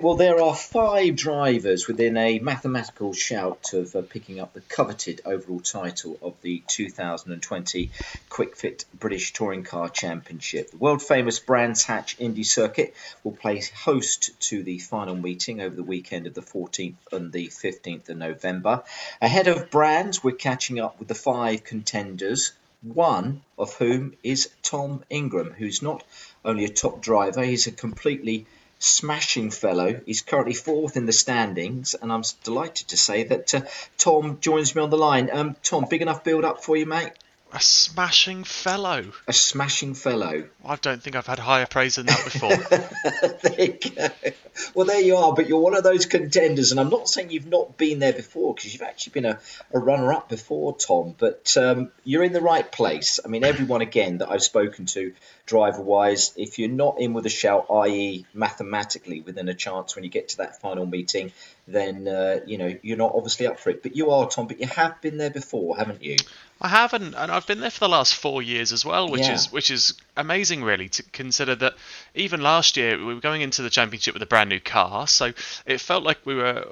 Well, there are five drivers within a mathematical shout of uh, picking up the coveted overall title of the 2020 Kwik Fit British Touring Car Championship. The world famous Brands Hatch Indy Circuit will play host to the final meeting over the weekend of the 14th and the 15th of November. Ahead of Brands, we're catching up with the five contenders one of whom is Tom Ingram, who's not only a top driver, he's a completely smashing fellow. He's currently fourth in the standings, and I'm delighted to say that uh, Tom joins me on the line. Um, Tom, big enough build up for you, mate? A smashing fellow. A smashing fellow. I don't think I've had higher praise than that before. there you go. Well, there you are, but you're one of those contenders, and I'm not saying you've not been there before because you've actually been a, a runner up before, Tom, but um, you're in the right place. I mean, everyone, again, that I've spoken to driver wise, if you're not in with a shout, i.e., mathematically within a chance when you get to that final meeting, then uh, you know you're not obviously up for it. But you are, Tom. But you have been there before, haven't you? I haven't, and I've been there for the last four years as well, which yeah. is which is amazing, really, to consider that even last year we were going into the championship with a brand new car, so it felt like we were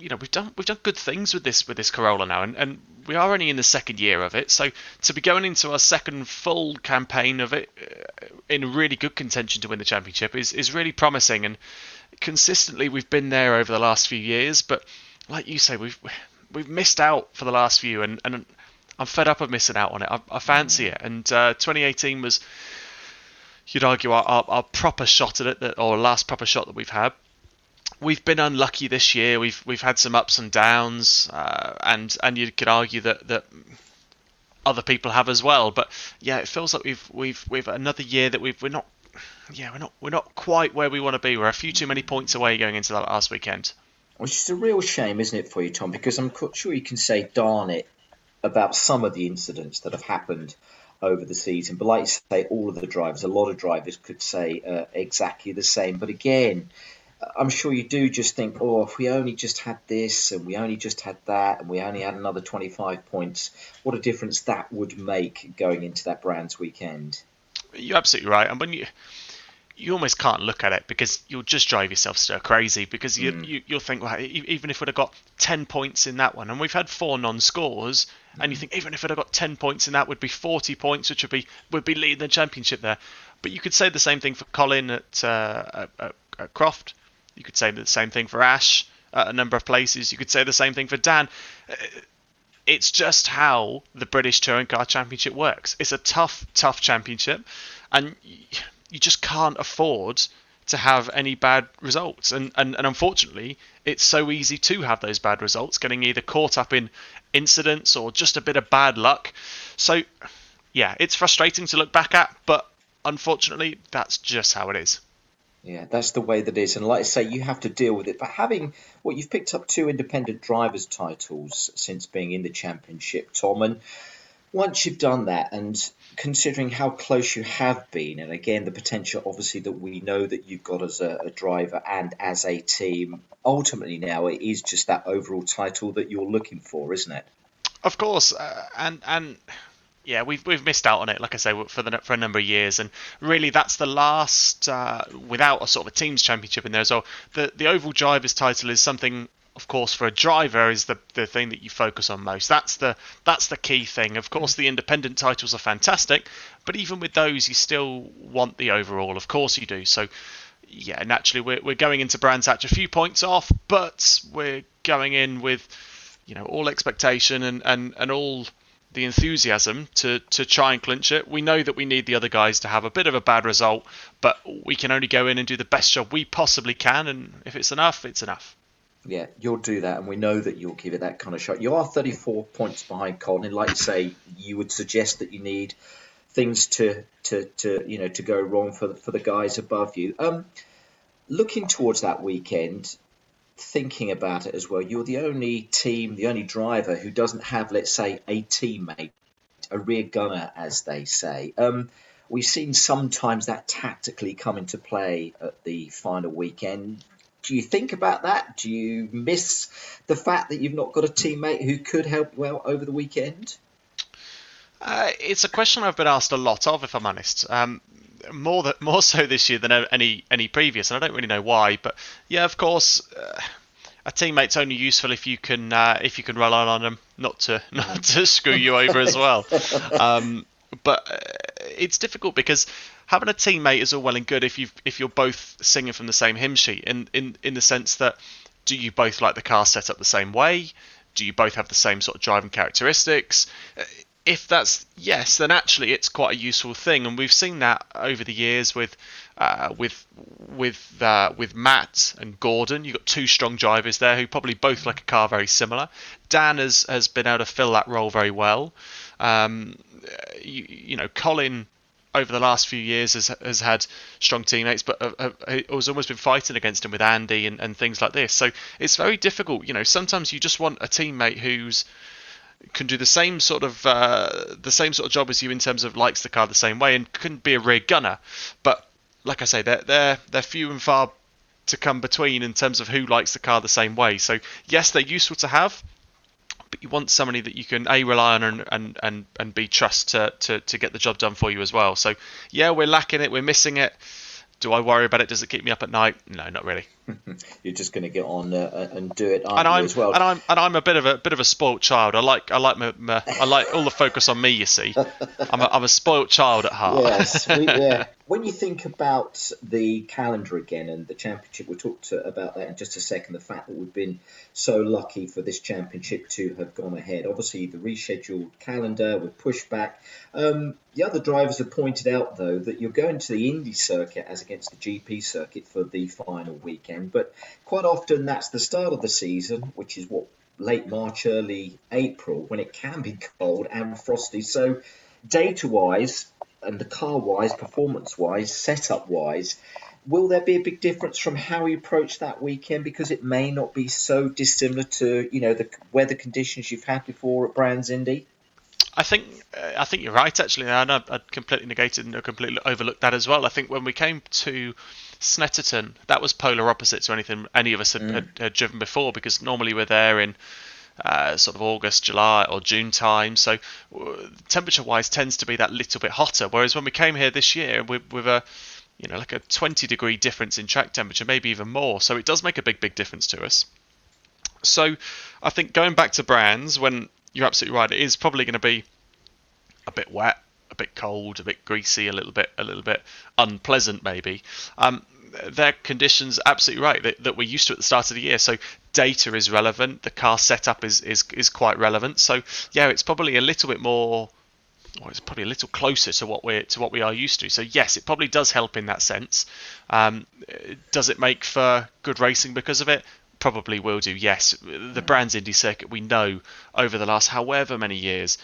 you know we've done we've done good things with this with this Corolla now, and, and we are only in the second year of it. So to be going into our second full campaign of it uh, in really good contention to win the championship is is really promising. And consistently we've been there over the last few years, but like you say, we've we've missed out for the last few, and and I'm fed up of missing out on it. I, I fancy it, and uh, 2018 was. You'd argue our, our, our proper shot at it, or last proper shot that we've had we've been unlucky this year. We've we've had some ups and downs, uh, and and you could argue that that other people have as well. But yeah, it feels like we've we've we've another year that we've we're not yeah we're not we're not quite where we want to be. We're a few too many points away going into that last weekend. Which is a real shame, isn't it, for you, Tom? Because I'm sure you can say darn it about some of the incidents that have happened over the season. But like you say, all of the drivers, a lot of drivers could say uh, exactly the same. But again, I'm sure you do just think, oh, if we only just had this and we only just had that and we only had another 25 points, what a difference that would make going into that Brands weekend. You're absolutely right. And when you you almost can't look at it because you'll just drive yourself stir crazy because you, mm. you you'll think well even if we'd have got 10 points in that one and we've had four non-scores mm. and you mm. think even if we'd have got 10 points in that would be 40 points which would be would be leading the championship there but you could say the same thing for Colin at, uh, at, at Croft you could say the same thing for Ash at a number of places. You could say the same thing for Dan. Uh, it's just how the British Touring Car Championship works. It's a tough, tough championship, and you just can't afford to have any bad results. And, and, and unfortunately, it's so easy to have those bad results, getting either caught up in incidents or just a bit of bad luck. So, yeah, it's frustrating to look back at, but unfortunately, that's just how it is. Yeah, that's the way that is. And like I say, you have to deal with it. But having, well, you've picked up two independent drivers' titles since being in the championship, Tom. And once you've done that, and considering how close you have been, and again, the potential, obviously, that we know that you've got as a, a driver and as a team, ultimately now it is just that overall title that you're looking for, isn't it? Of course. Uh, and, and yeah, we've we've missed out on it, like I say, for the for a number of years, and really that's the last uh, without a sort of a teams championship in there as well. The the overall drivers title is something, of course, for a driver is the the thing that you focus on most. That's the that's the key thing. Of course, mm. the independent titles are fantastic, but even with those, you still want the overall. Of course, you do. So. Yeah, naturally, we're, we're going into Brands Hatch a few points off, but we're going in with, you know, all expectation and, and, and all the enthusiasm to to try and clinch it. We know that we need the other guys to have a bit of a bad result, but we can only go in and do the best job we possibly can, and if it's enough, it's enough. Yeah, you'll do that, and we know that you'll give it that kind of shot. You are 34 points behind Colin. And like you say, you would suggest that you need things to to, to you know to go wrong for the, for the guys above you. Um, looking towards that weekend, thinking about it as well, you're the only team, the only driver who doesn't have, let's say, a teammate, a rear gunner, as they say. Um, we've seen sometimes that tactically come into play at the final weekend. Do you think about that? Do you miss the fact that you've not got a teammate who could help well over the weekend? Uh, it's a question I've been asked a lot of, if I'm honest. Um, more that more so this year than any any previous, and I don't really know why. But yeah, of course, uh, a teammate's only useful if you can uh, if you can rely on them not to not to screw you over as well. Um, but uh, it's difficult because having a teammate is all well and good if you if you're both singing from the same hymn sheet in in in the sense that do you both like the car set up the same way? Do you both have the same sort of driving characteristics? If that's yes, then actually it's quite a useful thing, and we've seen that over the years with uh, with with uh, with Matt and Gordon. You've got two strong drivers there who probably both like a car very similar. Dan has has been able to fill that role very well. Um, you, you know, Colin over the last few years has has had strong teammates, but uh, uh, has almost been fighting against him with Andy and, and things like this. So it's very difficult. You know, sometimes you just want a teammate who's can do the same sort of uh, the same sort of job as you in terms of likes the car the same way and can be a rear gunner. But like I say, they're they're they're few and far to come between in terms of who likes the car the same way. So yes, they're useful to have, but you want somebody that you can a rely on and and and, and b trust to, to to get the job done for you as well. So yeah, we're lacking it, we're missing it. Do I worry about it? Does it keep me up at night? No, not really. You're just going to get on uh, and do it, and I'm, well? And I'm and I'm a bit of a bit of a spoilt child. I like I like my, my I like all the focus on me. You see, I'm a, I'm a spoilt child at heart. Yes, we, yeah. when you think about the calendar again and the championship, we'll talk to, about that in just a second. The fact that we've been so lucky for this championship to have gone ahead. Obviously, the rescheduled calendar with pushback. Um, the other drivers have pointed out, though, that you're going to the Indy circuit as against the GP circuit for the final weekend. But quite often, that's the start of the season, which is what late March, early April, when it can be cold and frosty. So, data wise, and the car wise, performance wise, setup wise, will there be a big difference from how you approach that weekend because it may not be so dissimilar to you know the weather conditions you've had before at Brands Indy? I think uh, I think you're right actually, and I, I completely negated and completely overlooked that as well. I think when we came to Snetterton, that was polar opposite to anything any of us had, mm. had, had driven before because normally we're there in uh, sort of August, July, or June time. So uh, temperature wise tends to be that little bit hotter. Whereas when we came here this year with, with a you know, like a 20 degree difference in track temperature, maybe even more. So it does make a big, big difference to us. So I think going back to brands, when you're absolutely right, it is probably going to be a bit wet, a bit cold, a bit greasy, a little bit, a little bit unpleasant, maybe. Um, their conditions absolutely right that, that, we're used to at the start of the year. So data is relevant, the car setup is, is is quite relevant. So yeah, it's probably a little bit more well, it's probably a little closer to what we're to what we are used to. So yes, it probably does help in that sense. Um, does it make for good racing because of it? Probably will do. Yes, the Brands Indy circuit we know over the last however many years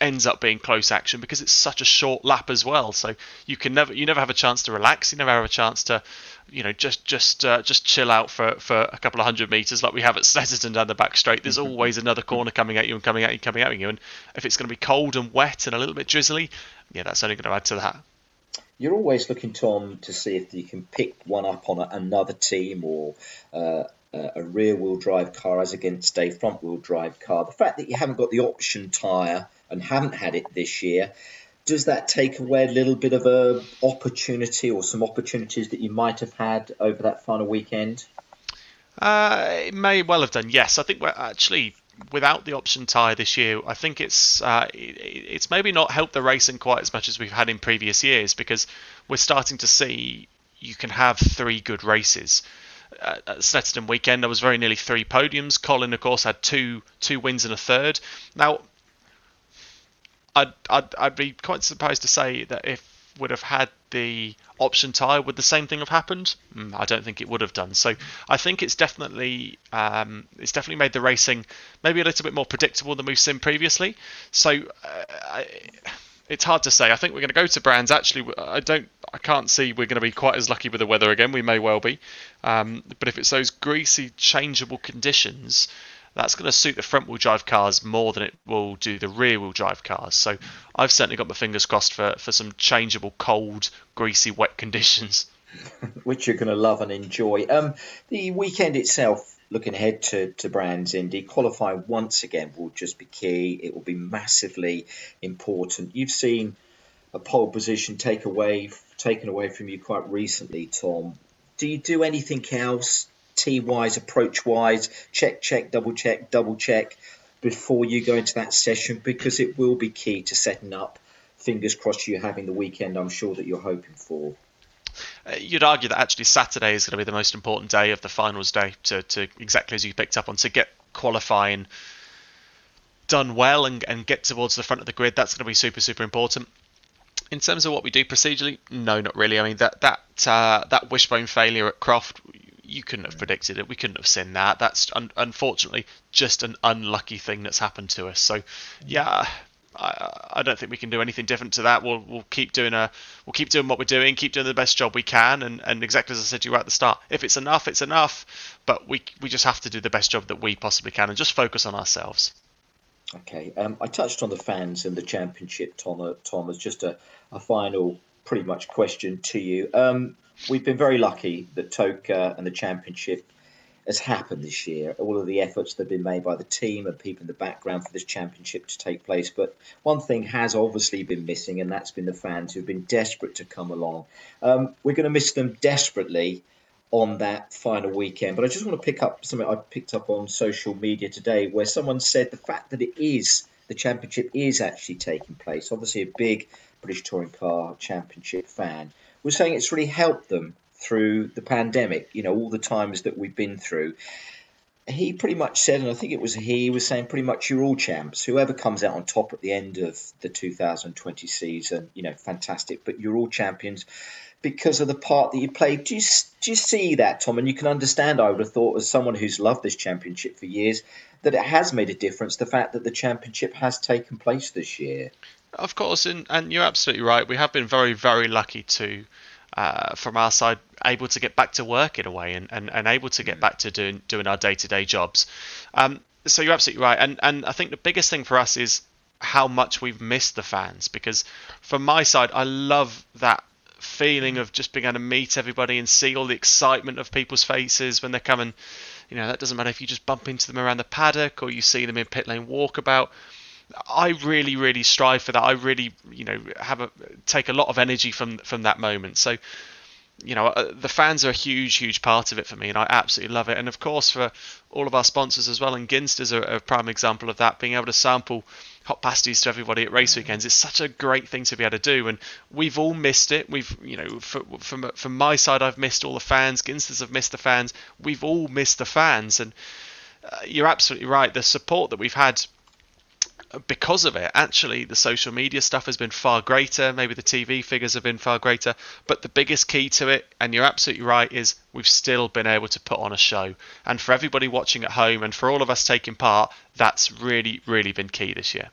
ends up being close action because it's such a short lap as well. So you can never you never have a chance to relax. You never have a chance to, you know, just just uh, just chill out for, for a couple of hundred meters like we have at Snetterton down the back straight. There's always another corner coming at you and coming at you, and coming at you. And if it's going to be cold and wet and a little bit drizzly, yeah, that's only going to add to that. You're always looking, Tom, to see if you can pick one up on a, another team or uh, a rear wheel drive car as against a front wheel drive car. The fact that you haven't got the option tyre and haven't had it this year, does that take away a little bit of a opportunity or some opportunities that you might have had over that final weekend? Uh, it may well have done. Yes, I think we're actually without the option tyre this year. I think it's uh, it's maybe not helped the racing quite as much as we've had in previous years because we're starting to see you can have three good races. Uh, at Snetterton weekend, there was very nearly three podiums. Colin, of course, had two two wins and a third. Now, I'd, I'd, I'd be quite surprised to say that if would have had the option tyre, would the same thing have happened? Mm, I don't think it would have done. So I think it's definitely um, it's definitely made the racing maybe a little bit more predictable than we've seen previously. So uh, I, it's hard to say. I think we're going to go to brands. Actually, I don't, I can't see we're going to be quite as lucky with the weather again. We may well be, um, but if it's those greasy, changeable conditions, that's going to suit the front wheel drive cars more than it will do the rear wheel drive cars. So I've certainly got my fingers crossed for, for some changeable, cold, greasy, wet conditions. Which you're going to love and enjoy. Um, the weekend itself, looking ahead to, to Brands Indy, qualify once again will just be key. It will be massively important. You've seen a pole position take away taken away from you quite recently, Tom. Do you do anything else, T wise, approach wise, check, check, double check, double check before you go into that session? Because it will be key to setting up. Fingers crossed, you having the weekend. I'm sure that you're hoping for. Uh, you'd argue that actually Saturday is going to be the most important day of the finals day to, to exactly as you picked up on to get qualifying done well and, and get towards the front of the grid. That's going to be super super important. In terms of what we do procedurally, no, not really. I mean that that uh, that wishbone failure at Croft, you couldn't have predicted it. We couldn't have seen that. That's un- unfortunately just an unlucky thing that's happened to us. So, yeah, I, I, don't think we can do anything different to that. We'll we'll keep doing a we'll keep doing what we're doing, keep doing the best job we can, and, and exactly as I said to you at the start, if it's enough, it's enough. But we we just have to do the best job that we possibly can and just focus on ourselves. Okay, um, I touched on the fans and the championship, Tom. Uh, Tom, as just a, a final, pretty much question to you. Um, we've been very lucky that TOCA and the championship has happened this year. All of the efforts that have been made by the team and people in the background for this championship to take place. But one thing has obviously been missing, and that's been the fans who've been desperate to come along. Um, we're going to miss them desperately on that final weekend. But I just want to pick up something I picked up on social media today where someone said the fact that it is, the championship is actually taking place, obviously a big British Touring Car Championship fan, was saying it's really helped them through the pandemic, you know, all the times that we've been through. He pretty much said, and I think it was he was saying pretty much you're all champs. Whoever comes out on top at the end of the 2020 season, you know, fantastic, but you're all champions because of the part that you played. Do you, do you see that, Tom? And you can understand, I would have thought, as someone who's loved this championship for years, that it has made a difference, the fact that the championship has taken place this year. Of course, and, and you're absolutely right. We have been very, very lucky to uh, from our side able to get back to work in a way and, and, and able to get mm. back to doing doing our day to day jobs. Um, so you're absolutely right, and and I think the biggest thing for us is how much we've missed the fans because from my side I love that feeling mm. of just being able to meet everybody and see all the excitement of people's faces when they're coming. You know that doesn't matter if you just bump into them around the paddock or you see them in pit lane walkabout. I really, really strive for that. I really, you know, have a take a lot of energy from from that moment. So, you know, uh, the fans are a huge, huge part of it for me, and I absolutely love it. And of course, for all of our sponsors as well, and Ginsters are a prime example of that. Being able to sample hot pasties to everybody at race weekends is such a great thing to be able to do, and we've all missed it. We've, you know, for, from from my side, I've missed all the fans. Ginsters have missed the fans. We've all missed the fans, and uh, you're absolutely right. The support that we've had because of it, actually, the social media stuff has been far greater. Maybe the TV figures have been far greater. But the biggest key to it, and you're absolutely right, is we've still been able to put on a show. And for everybody watching at home and for all of us taking part, that's really, really been key this year.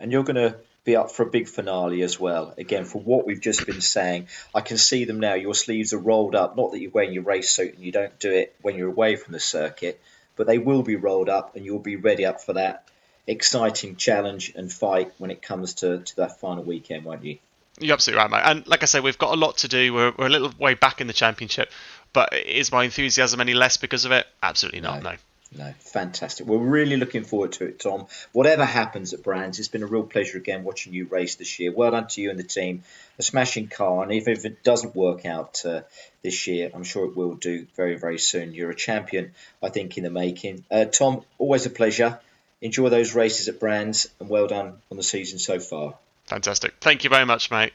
And you're going to be up for a big finale as well. Again, for what we've just been saying, I can see them now. Your sleeves are rolled up. Not that you're wearing your race suit and you don't do it when you're away from the circuit, but they will be rolled up and you'll be ready up for that exciting challenge and fight when it comes to, to that final weekend, won't you? You're absolutely right, mate. And like I say, we've got a lot to do. We're, we're a little way back in the championship, but is my enthusiasm any less because of it? Absolutely not. No. No, fantastic. We're really looking forward to it, Tom. Whatever happens at Brands, it's been a real pleasure again watching you race this year. Well done to you and the team. A smashing car, and even if it doesn't work out uh, this year, I'm sure it will do very, very soon. You're a champion, I think, in the making. Uh, Tom, always a pleasure enjoy those races at Brands, and well done on the season so far. Fantastic. Thank you very much, mate.